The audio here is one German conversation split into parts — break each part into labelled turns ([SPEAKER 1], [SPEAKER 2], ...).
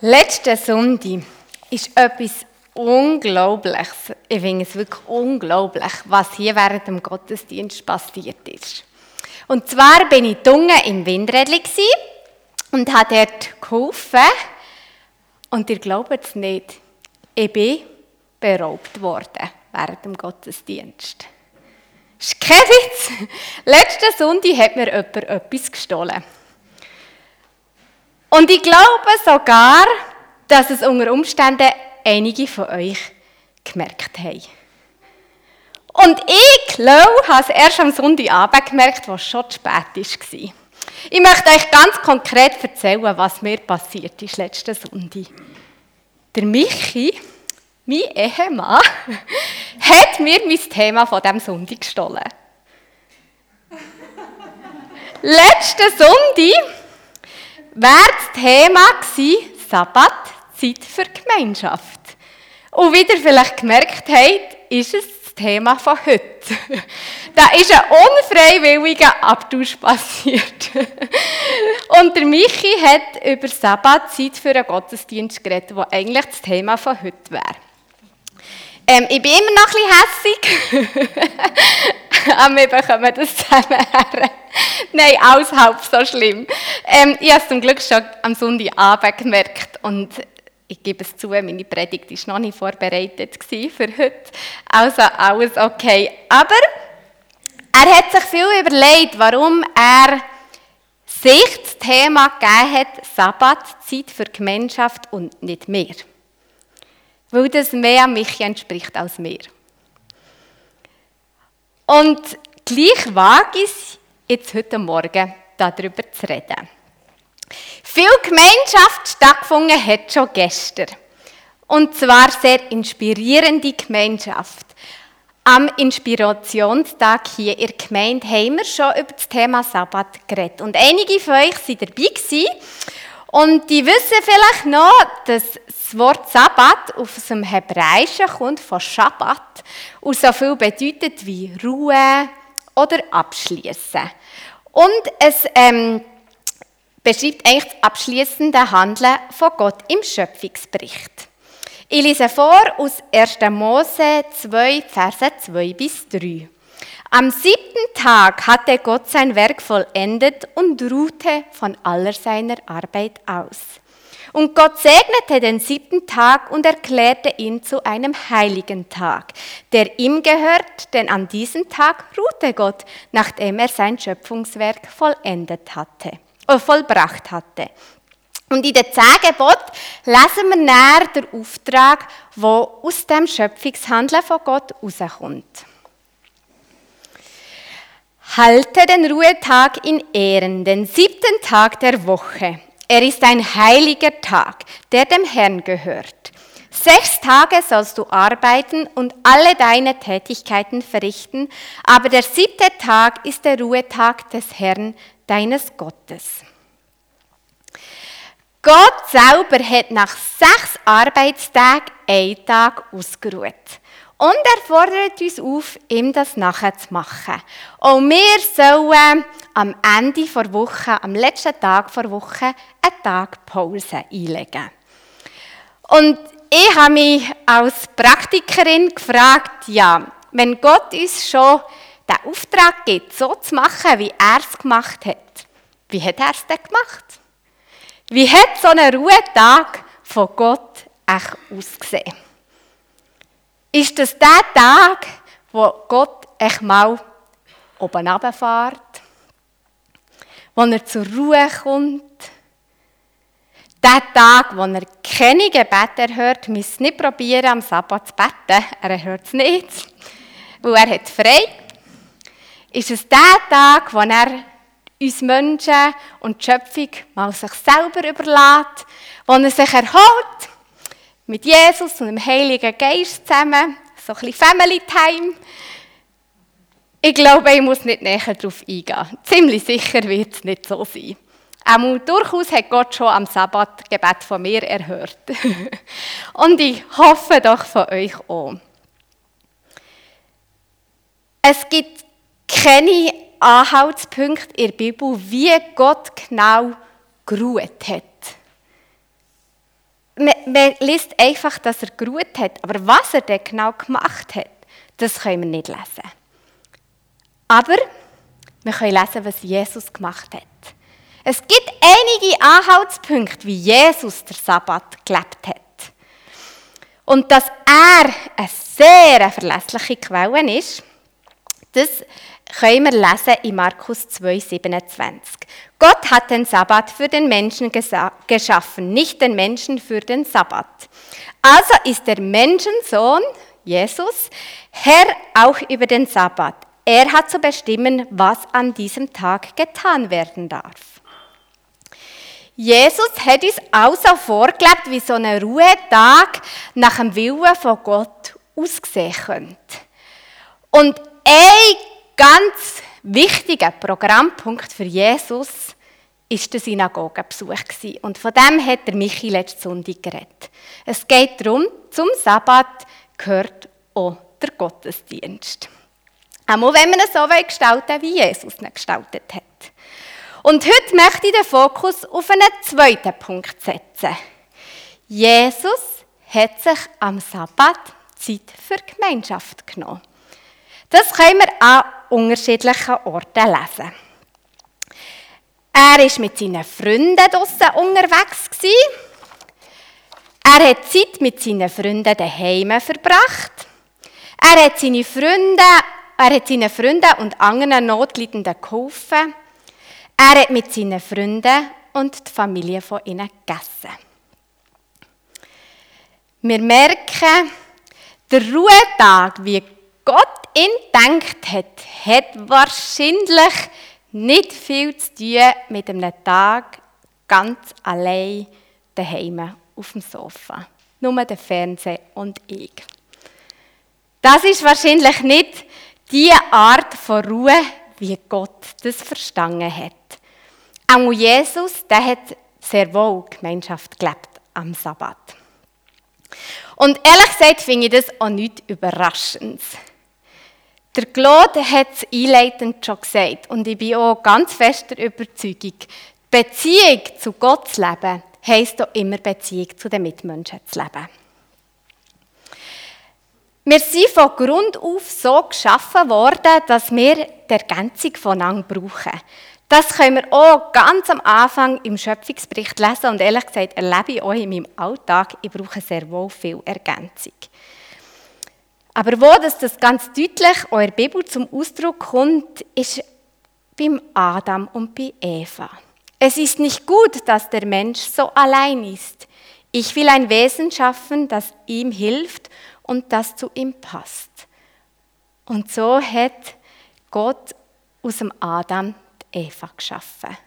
[SPEAKER 1] Letzten Sonntag ist etwas Unglaubliches. Ich finde es wirklich unglaublich, was hier während dem Gottesdienst passiert ist. Und zwar bin ich dunge im Windrädli und habe dort geholfen. Und ihr glaubt es nicht, ich bin beraubt worden während dem Gottesdienst. Das ist kein Witz. Letzten Sonntag hat mir jemand etwas gestohlen. Und ich glaube sogar, dass es unter Umständen einige von euch gemerkt haben. Und ich, glaube, habe es erst am Sonntagabend gemerkt, was schon zu spät war. Ich möchte euch ganz konkret erzählen, was mir passiert ist letzten Sonntag. Der Michi, mein Ehemann, hat mir mein Thema von diesem Sonntag gestohlen. letzten Sonntag wäre das Thema gewesen, Sabbat, Zeit für Gemeinschaft. Und wie ihr vielleicht gemerkt habt, ist es das Thema von heute. Da ist ein unfreiwilliger Abtausch passiert. Und der Michi hat über Sabbat, Zeit für einen Gottesdienst geredet, der eigentlich das Thema von heute wäre. Ähm, ich bin immer noch ein bisschen hässig. Aber wir bekommen das zusammen her. Nein, alles halb so schlimm. Ähm, ich habe es zum Glück schon am Sonntagabend gemerkt und ich gebe es zu, meine Predigt war noch nicht vorbereitet für heute. Also alles okay. Aber er hat sich viel überlegt, warum er sich das Thema gegeben hat, Sabbat, Zeit für Gemeinschaft und nicht mehr. Weil das mehr mich entspricht als mir. Und gleich wage ich jetzt heute Morgen darüber zu reden. Viel Gemeinschaft stattgefunden hat schon gestern. Und zwar sehr inspirierende Gemeinschaft. Am Inspirationstag hier in der Gemeinde haben wir schon über das Thema Sabbat geredet. Und einige von euch waren dabei. Und die wissen vielleicht noch, dass das Wort Sabbat auf dem Hebräischen kommt von Schabbat und so viel bedeutet wie Ruhe oder Abschließen. Und es ähm, beschreibt eigentlich das abschließende Handeln von Gott im Schöpfungsbericht. Ich lese vor aus 1. Mose 2, Verse 2 bis 3. Am siebten Tag hatte Gott sein Werk vollendet und ruhte von aller seiner Arbeit aus. Und Gott segnete den siebten Tag und erklärte ihn zu einem heiligen Tag, der ihm gehört, denn an diesem Tag ruhte Gott, nachdem er sein Schöpfungswerk vollendet hatte, äh, vollbracht hatte. Und in den zehn Geboten lesen wir näher den Auftrag, wo aus dem Schöpfungshandeln von Gott rauskommt. Halte den Ruhetag in Ehren, den siebten Tag der Woche. Er ist ein heiliger Tag, der dem Herrn gehört. Sechs Tage sollst du arbeiten und alle deine Tätigkeiten verrichten, aber der siebte Tag ist der Ruhetag des Herrn, deines Gottes. Gott selber hat nach sechs Arbeitstagen einen Tag ausgeruht. Und er fordert uns auf, ihm das nachher zu machen. Und wir sollen am Ende der Woche, am letzten Tag der Woche, einen Tag Pause einlegen. Und ich habe mich als Praktikerin gefragt, ja, wenn Gott uns schon den Auftrag gibt, so zu machen, wie er es gemacht hat, wie hat er es denn gemacht? Wie hat so ein Ruhetag von Gott echt ausgesehen? Ist das der Tag, wo Gott echt mal oben runterfährt? Wo er zur Ruhe kommt? Der Tag, wo er keine Gebete erhört, müsst nicht probieren, am Sabbat zu beten. Er hört es nicht, weil er hat frei. Ist es der Tag, wo er uns Menschen und die Schöpfung mal sich selber überlässt, wo er sich erholt, mit Jesus und dem Heiligen Geist zusammen, so ein bisschen Family Time. Ich glaube, ich muss nicht näher darauf eingehen. Ziemlich sicher wird es nicht so sein. Auch durchaus hat Gott schon am Sabbat Gebet von mir erhört. und ich hoffe doch von euch auch. Es gibt keine Anhaltspunkte in der Bibel, wie Gott genau geruht hat. Man, man liest einfach, dass er geruht hat. Aber was er denn genau gemacht hat, das können wir nicht lesen. Aber wir können lesen, was Jesus gemacht hat. Es gibt einige Anhaltspunkte, wie Jesus der Sabbat gelebt hat. Und dass er eine sehr verlässliche Quelle ist, das können wir lesen in Markus 2,27. Gott hat den Sabbat für den Menschen geschaffen, nicht den Menschen für den Sabbat. Also ist der Menschensohn, Jesus, Herr auch über den Sabbat. Er hat zu bestimmen, was an diesem Tag getan werden darf. Jesus hat uns auch so vorgelebt, wie so ein Ruhetag nach dem Willen von Gott aussehen könnte. Und ein ganz wichtiger Programmpunkt für Jesus ist der Synagogenbesuch Und von dem hat der Michi letzte Sonntag geredet. Es geht darum, zum Sabbat gehört auch der Gottesdienst. Auch wenn wir ihn so gestalten wie Jesus ihn gestaltet hat. Und heute möchte ich den Fokus auf einen zweiten Punkt setzen. Jesus hat sich am Sabbat Zeit für Gemeinschaft genommen. Das können wir unterschiedlichen Orten lesen. Er war mit seinen Freunden draussen unterwegs. Er hat Zeit mit seinen Freunden daheim verbracht. Er hat seine Freunde, er hat seinen Freunden und anderen Notleidenden geholfen. Er hat mit seinen Freunden und der Familie von ihnen gegessen. Wir merken, der Ruhetag, wie ihn denkt hat, hat wahrscheinlich nicht viel zu tun mit einem Tag ganz allein daheim auf dem Sofa. Nur der Fernseher und ich. Das ist wahrscheinlich nicht die Art von Ruhe, wie Gott das verstanden hat. Auch Jesus, der hat sehr wohl Gemeinschaft gelebt am Sabbat. Und ehrlich gesagt finde ich das auch nicht überraschend. Der Claude hat es einleitend schon gesagt und ich bin auch ganz fest der Überzeugung, Beziehung zu Gott zu leben, heisst auch immer Beziehung zu den Mitmenschen zu leben. Wir sind von Grund auf so geschaffen worden, dass wir die Ergänzung voneinander brauchen. Das können wir auch ganz am Anfang im Schöpfungsbericht lesen und ehrlich gesagt erlebe ich auch in meinem Alltag, ich brauche sehr wohl viel Ergänzung. Aber wo das, das ganz deutlich in der Bibel zum Ausdruck kommt, ist beim Adam und bei Eva. Es ist nicht gut, dass der Mensch so allein ist. Ich will ein Wesen schaffen, das ihm hilft und das zu ihm passt. Und so hat Gott aus dem Adam Eva geschaffen.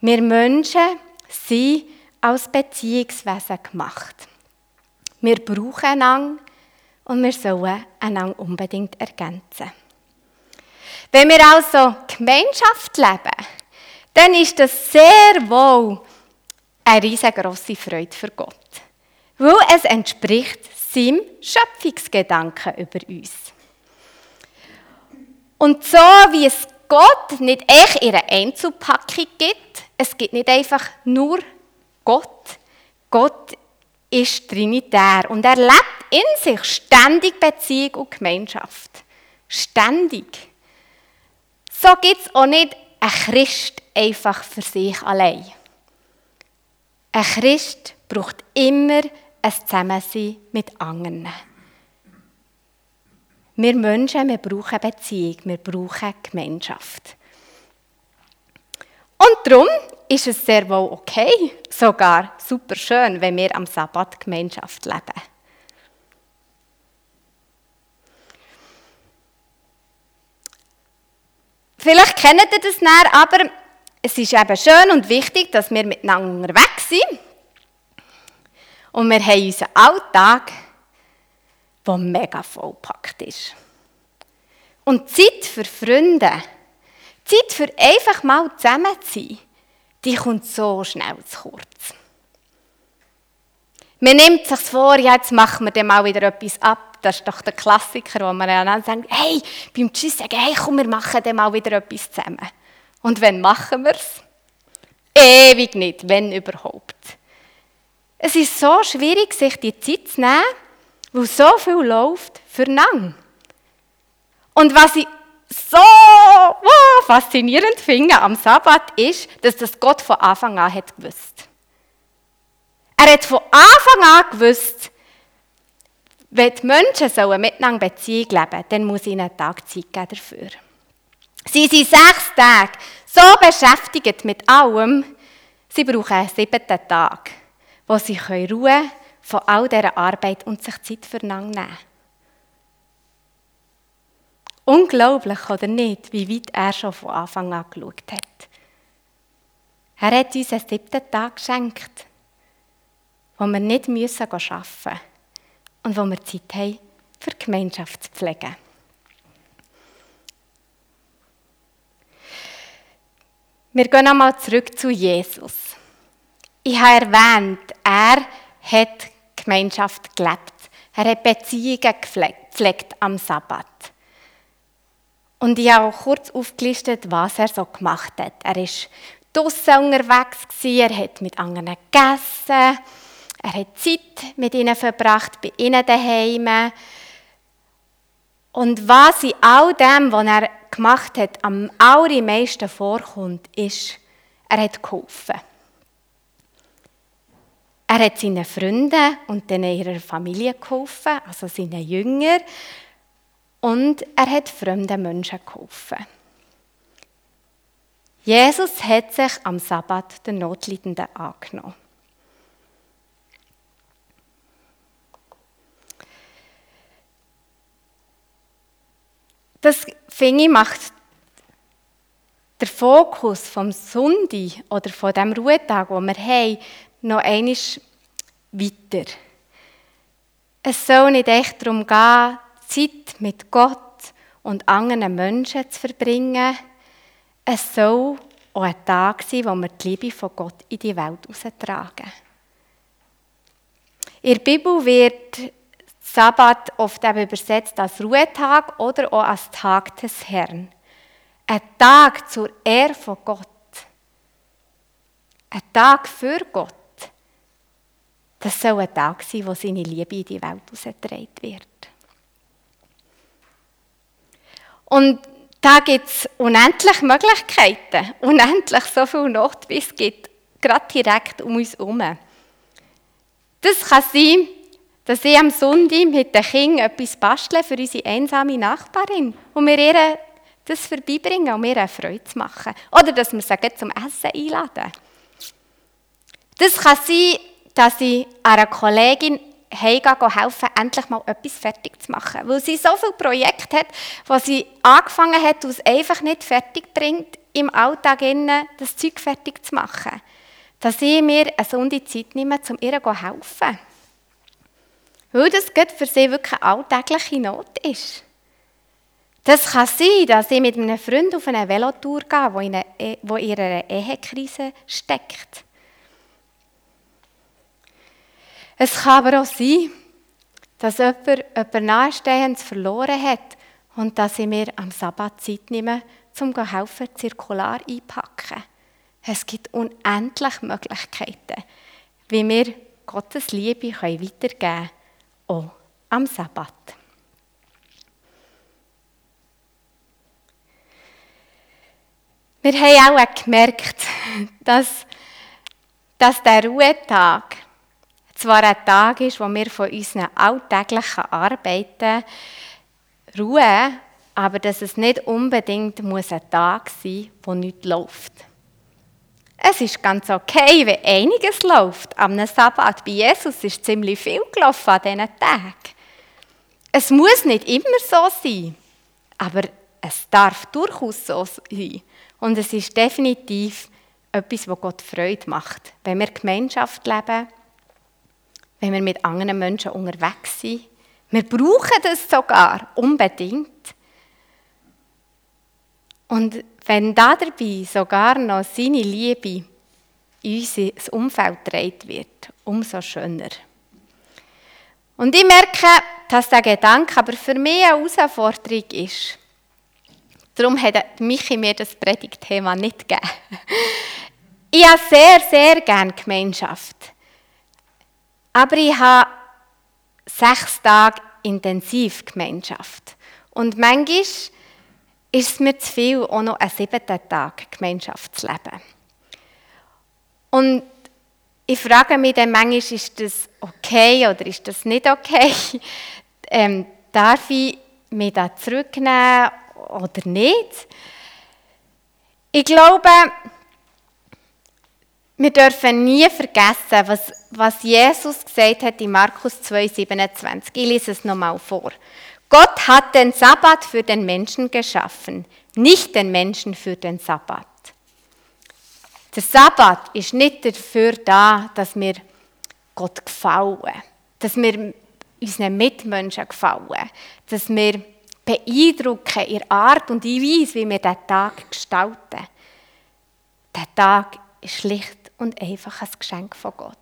[SPEAKER 1] Wir Menschen sind als Beziehungswesen gemacht. Wir brauchen einander und wir sollen einander unbedingt ergänzen. Wenn wir also Gemeinschaft leben, dann ist das sehr wohl eine riesengroße Freude für Gott. Weil es entspricht seinem Schöpfungsgedanken über uns. Und so wie es Gott nicht echt ihre Einzelpackung gibt. Es gibt nicht einfach nur Gott. Gott ist trinitär und er lebt in sich ständig Beziehung und Gemeinschaft. Ständig. So gibt es auch nicht einen Christ einfach für sich allein. Ein Christ braucht immer ein Zusammensein mit anderen. Wir Menschen, wir brauchen Beziehung, wir brauchen Gemeinschaft. Und darum ist es sehr wohl okay, sogar super schön, wenn wir am Sabbat Gemeinschaft leben. Vielleicht kennt ihr das nicht, aber es ist eben schön und wichtig, dass wir miteinander unterwegs sind. Und wir haben unseren Alltag der mega vollpackt ist. Und Zeit für Freunde, Zeit für einfach mal zusammen zu sein, die kommt so schnell zu kurz. Man nimmt sich vor, jetzt machen wir dann mal wieder etwas ab. Das ist doch der Klassiker, wo man dann sagt, hey, beim Tschüss sagen, hey, komm, wir machen dann mal wieder etwas zusammen. Und wann machen wir es? Ewig nicht, wenn überhaupt. Es ist so schwierig, sich die Zeit zu nehmen, weil so viel läuft für lang. Und was ich so wow, faszinierend finde am Sabbat ist, dass das Gott von Anfang an hat gewusst. Er hat von Anfang an gewusst, wenn die Menschen sollen miteinander Beziehung leben dann muss ihnen einen Tag Zeit geben dafür. Sie sind sechs Tage so beschäftigt mit allem, sie brauchen einen siebten Tag, wo sie können von all dieser Arbeit und sich Zeit füreinander nehmen Unglaublich, oder nicht, wie weit er schon von Anfang an geschaut hat. Er hat uns einen siebten Tag geschenkt, wo wir nicht arbeiten müssen und wo wir Zeit haben, für die Gemeinschaft zu pflegen. Wir gehen einmal zurück zu Jesus. Ich habe erwähnt, er hat Gemeinschaft gelebt. Er hat Beziehungen gepflegt am Sabbat. Und ich habe auch kurz aufgelistet, was er so gemacht hat. Er war draußen unterwegs, er hat mit anderen gegessen, er hat Zeit mit ihnen verbracht, bei ihnen daheim. Und was in all dem, was er gemacht hat, am allermeisten vorkommt, ist, er hat geholfen. Er hat seinen Freunden und dann ihrer Familie geholfen, also seinen Jüngern. Und er hat fremden Menschen geholfen. Jesus hat sich am Sabbat den Notleidenden angenommen. Das finde macht der Fokus vom Sonntag oder von dem Ruhetag, wo wir haben, noch einmal weiter. Es soll nicht echt darum gehen, Zeit mit Gott und anderen Menschen zu verbringen. Es soll auch ein Tag sein, wo wir die Liebe von Gott in die Welt austragen. In der Bibel wird Sabbat oft eben übersetzt als Ruhetag oder auch als Tag des Herrn. Ein Tag zur Ehre von Gott. Ein Tag für Gott. Das soll ein Tag sein, wo seine Liebe in die Welt ausgetragen wird. Und da gibt es unendlich Möglichkeiten, unendlich so viel Nacht, wie es gibt, gerade direkt um uns herum. Das kann sein, dass ich am Sonntag mit den Kindern etwas bastle für unsere einsame Nachbarin und wir ihr das vorbeibringen, um ihr eine Freude zu machen. Oder dass wir sie zum Essen einladen. Das kann sein, dass ich einer Kollegin helfen endlich mal etwas fertig zu machen. Weil sie so viele Projekte hat, was sie angefangen hat, und es einfach nicht fertig bringt, im Alltag das Zeug fertig zu machen. Dass ich mir eine Sonde Zeit nehme, um ihr zu helfen. Weil das für sie wirklich eine alltägliche Not ist. Das kann sein, dass ich mit einem Freund auf eine Velotour gehe, wo in, eine, e, wo in ihrer Ehekrise steckt. Es kann aber auch sein, dass jemand jemand Nahestehendes verloren hat und dass ich mir am Sabbat Zeit nehme, um zu helfen, zirkular einpacken. Es gibt unendlich Möglichkeiten, wie wir Gottes Liebe weitergeben können auch am Sabbat. Wir haben auch gemerkt, dass, dass der Ruhetag zwar ein Tag ist, wo wir von unseren alltäglichen Arbeiten ruhen, aber dass es nicht unbedingt ein Tag sein muss, wo nichts läuft. Es ist ganz okay, wenn einiges läuft am Sabbat. Bei Jesus ist ziemlich viel gelaufen an diesen Tagen. Es muss nicht immer so sein, aber es darf durchaus so sein. Und es ist definitiv etwas, was Gott Freude macht. Wenn wir Gemeinschaft leben, wenn wir mit anderen Menschen unterwegs sind. Wir brauchen das sogar unbedingt. Und wenn da dabei sogar noch seine Liebe in unser Umfeld getragen wird, umso schöner. Und ich merke, dass der Gedanke aber für mich eine Herausforderung ist. Darum hat Michi mir das Predigtthema nicht gegeben. Ich habe sehr, sehr gerne Gemeinschaft. Aber ich habe sechs Tage intensiv Gemeinschaft. Und manchmal ist es mir zu viel, auch noch einen siebten Tag Gemeinschaft zu leben. Und ich frage mich dann manchmal, ist das okay oder ist das nicht okay? Ähm, darf ich mich da zurücknehmen oder nicht? Ich glaube, wir dürfen nie vergessen, was, was Jesus gesagt hat in Markus 2,27. Ich lese es nochmal vor. Gott hat den Sabbat für den Menschen geschaffen, nicht den Menschen für den Sabbat. Der Sabbat ist nicht dafür da, dass wir Gott gefallen, dass wir unseren Mitmenschen gefallen, dass wir beeindrucken in Art und Weise, wie wir diesen Tag gestalten. Der Tag ist schlicht und einfach ein Geschenk von Gott.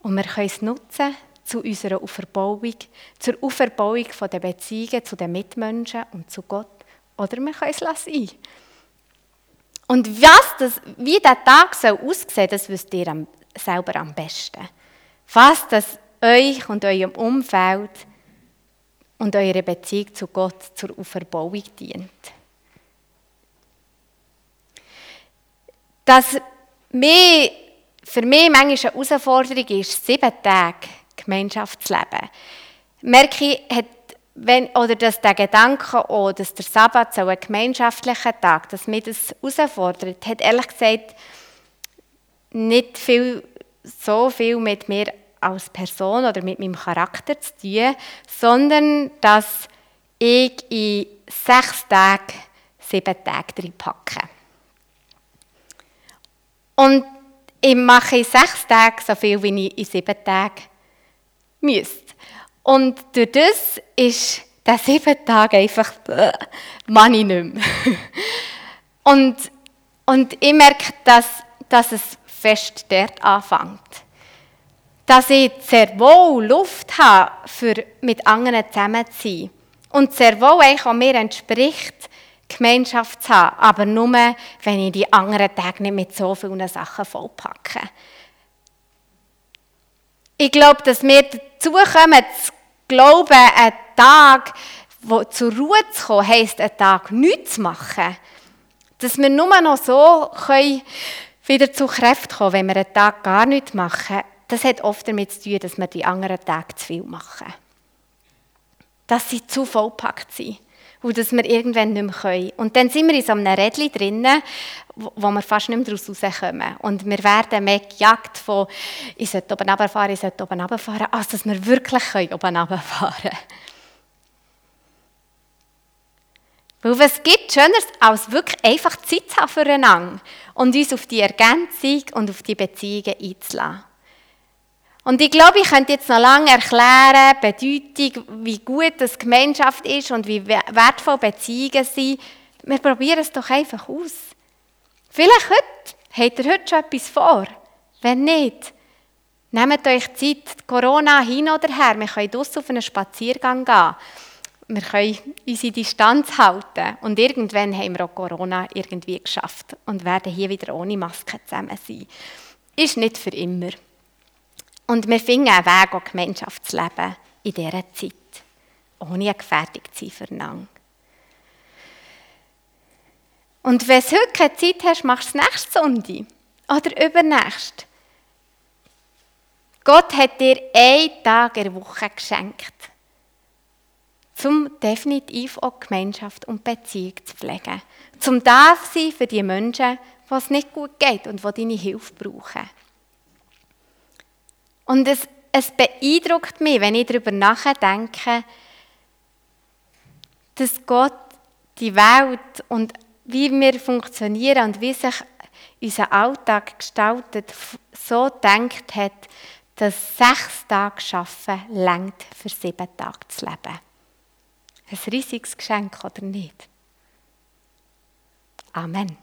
[SPEAKER 1] Und wir können es nutzen zu unserer Auferbauung, zur Auferbauung der Beziehungen zu den Mitmenschen und zu Gott. Oder wir können es lassen. Und was das, wie der Tag soll aussehen das wisst ihr am, selber am besten. Was das euch und eurem Umfeld und eure Beziehung zu Gott zur Auferbauung dient. Dass mir, für mich manchmal eine Herausforderung ist, sieben Tage Gemeinschaft zu leben. Merke ich, hat, wenn, oder dass der Gedanke, oh, dass der Sabbat so ein gemeinschaftlicher Tag, dass mich das herausfordert, hat ehrlich gesagt nicht viel, so viel mit mir als Person oder mit meinem Charakter zu tun, sondern dass ich in sechs Tagen sieben Tage packe. Und ich mache in sechs Tagen so viel, wie ich in sieben Tagen müsste. Und durch das ist der sieben Tage einfach, äh, man ich nicht mehr. und, und ich merke, dass, dass es fest dort anfängt dass ich sehr wohl Luft habe, für mit anderen zusammen zu sein. Und sehr wohl eigentlich auch mir entspricht, Gemeinschaft zu haben, aber nur, wenn ich die anderen Tage nicht mit so vielen Sachen vollpacke. Ich glaube, dass wir dazu kommen, zu glauben, einen Tag wo zur Ruhe zu kommen, heisst, einen Tag nichts zu machen. Dass wir nur noch so können wieder zu Kräften kommen, wenn wir einen Tag gar nichts machen das hat oft damit zu tun, dass wir die anderen Tage zu viel machen. Dass sie zu vollpackt sind und dass wir irgendwann nicht mehr können. Und dann sind wir in so einem Rädchen drinnen, wo wir fast nicht mehr daraus rauskommen. Und wir werden mehr gejagt von, ich sollte oben runterfahren, ich sollte oben runterfahren, als dass wir wirklich oben runterfahren können. Weil was gibt Schöneres, als wirklich einfach Zeit zu haben füreinander und uns auf die Ergänzung und auf die Beziehungen einzulassen. Und ich glaube, ich könnte jetzt noch lange erklären, Bedeutung, wie gut das Gemeinschaft ist und wie wertvoll Beziehungen sind. Wir probieren es doch einfach aus. Vielleicht heute, habt ihr heute schon etwas vor? Wenn nicht, nehmt euch Zeit, Corona hin oder her. Wir können draussen auf einen Spaziergang gehen. Wir können unsere Distanz halten. Und irgendwann haben wir auch Corona irgendwie geschafft und werden hier wieder ohne Maske zusammen sein. Ist nicht für immer. Und wir finden einen Weg, auch leben in dieser Zeit, ohne gefährdet zu sein füreinander. Und wenn du heute keine Zeit hast, machst du es nächste Sonntag oder übernächst. Gott hat dir einen Tag in der Woche geschenkt, um definitiv auch Gemeinschaft und Beziehung zu pflegen. Zum da sein für die Menschen, es nicht gut geht und die deine Hilfe brauchen. Und es, es beeindruckt mich, wenn ich darüber nachdenke, dass Gott die Welt und wie wir funktionieren und wie sich unser Alltag gestaltet, so denkt hat, dass sechs Tage schaffen längt für sieben Tage zu leben. Ein riesiges Geschenk, oder nicht? Amen.